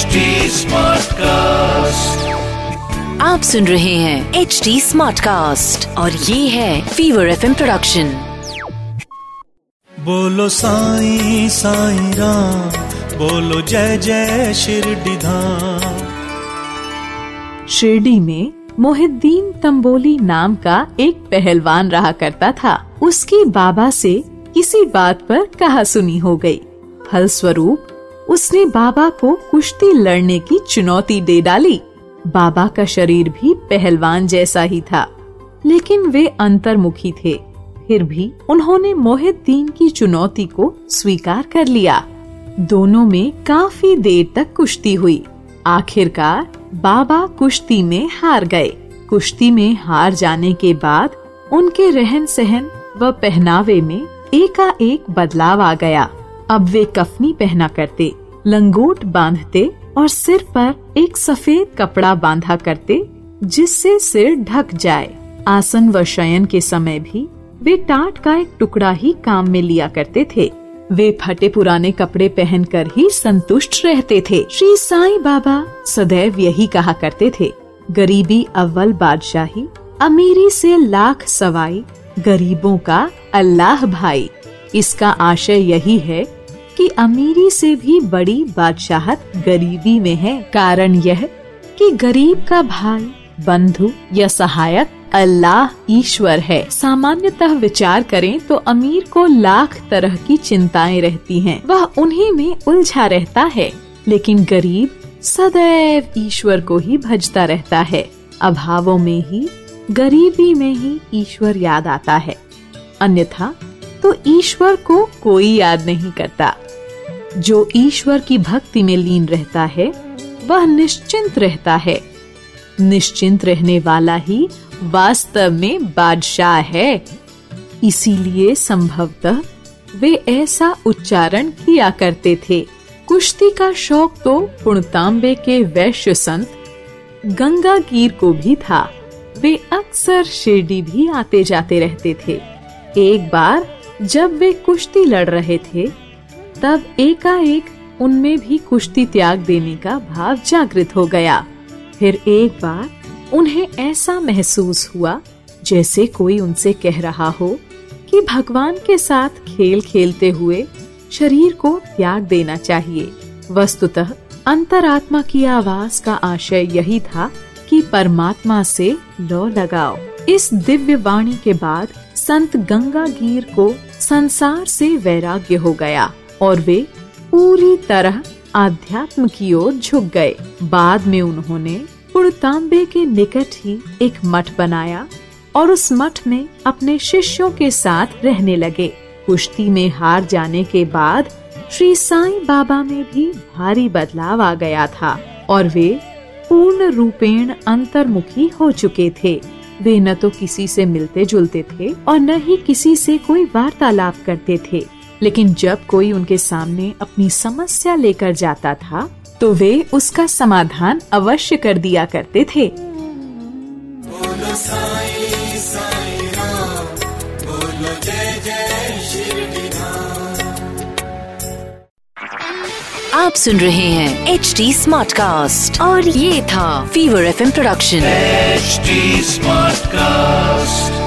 HD Smartcast. आप सुन रहे हैं एच डी स्मार्ट कास्ट और ये है फीवर एफ़ प्रोडक्शन बोलो साई साई राम बोलो जय जय शिरडी धाम। शिरडी में मोहिद्दीन तंबोली नाम का एक पहलवान रहा करता था। उसकी बाबा से किसी बात पर कहा सुनी हो गई। फलस्वरूप उसने बाबा को कुश्ती लड़ने की चुनौती दे डाली। बाबा का शरीर भी पहलवान जैसा ही था, लेकिन वे अंतर्मुखी थे। फिर भी उन्होंने मोहिद्दीन की चुनौती को स्वीकार कर लिया। दोनों में काफ़ी देर तक कुश्ती हुई। आखिरकार बाबा कुश्ती में हार गए। कुश्ती में हार जाने के बाद उनके रहन सहन व पहनावे में एकाएक बदलाव आ गया। अब वे कफनी पहना करते। लंगोट बांधते और सिर पर एक सफ़ेद कपड़ा बांधा करते, जिससे सिर ढक जाए। आसन व शयन के समय भी वे टाट का एक टुकड़ा ही काम में लिया करते थे। वे फटे पुराने कपड़े पहनकर ही संतुष्ट रहते थे। श्री साईं बाबा सदैव यही कहा करते थे, गरीबी अव्वल बादशाही, अमीरी से लाख सवाई, गरीबों का अल्लाह भाई। इसका आशय यही है कि अमीरी से भी बड़ी बादशाहत गरीबी में है। कारण यह कि गरीब का भाई, बंधु या सहायक अल्लाह ईश्वर है। सामान्यतः विचार करें तो अमीर को लाख तरह की चिंताएँ रहती हैं। वह उन्हीं में उलझा रहता है, लेकिन गरीब सदैव ईश्वर को ही भजता रहता है। अभावों में ही, गरीबी में ही ईश्वर याद आता है। अन्यथा तो ईश्वर को कोई याद नहीं करता। जो ईश्वर की भक्ति में लीन रहता है, वह निश्चिंत रहता है। निश्चिंत रहने वाला ही वास्तव में बादशाह है। इसीलिए संभवतः वे ऐसा उच्चारण किया करते थे। कुश्ती का शौक तो पुणतांबे के वैश्य संत गंगा गिर को भी था। वे अक्सर शिरडी भी आते जाते रहते थे। एक बार जब वे कुश्ती लड़ रहे थे तब एकाएक उनमें भी कुश्ती त्याग देने का भाव जागृत हो गया। फिर एक बार उन्हें ऐसा महसूस हुआ, जैसे कोई उनसे कह रहा हो कि भगवान के साथ खेल खेलते हुए शरीर को त्याग देना चाहिए। वस्तुतः अंतरात्मा की आवाज़ का आशय यही था कि परमात्मा से लो लगाओ। इस दिव्य वाणी के बाद संत गंगागीर को संसार से वैराग्य हो गया। और वे पूरी तरह आध्यात्म की ओर झुक गए। बाद में उन्होंने पुड़तांबे के निकट ही एक मठ बनाया और उस मठ में अपने शिष्यों के साथ रहने लगे। कुश्ती में हार जाने के बाद श्री साईं बाबा में भी भारी बदलाव आ गया था और वे पूर्ण रूपेण अंतर्मुखी हो चुके थे। वे न तो किसी से मिलते जुलते थे और न ही किसी से कोई वार्तालाप करते थे। लेकिन जब कोई उनके सामने अपनी समस्या लेकर जाता था तो वे उसका समाधान अवश्य कर दिया करते थे। बोलो साईं साईं राम बोलो जय जय आप सुन रहे हैं एच डी स्मार्ट कास्ट और ये था Fever F production HD Smartcast.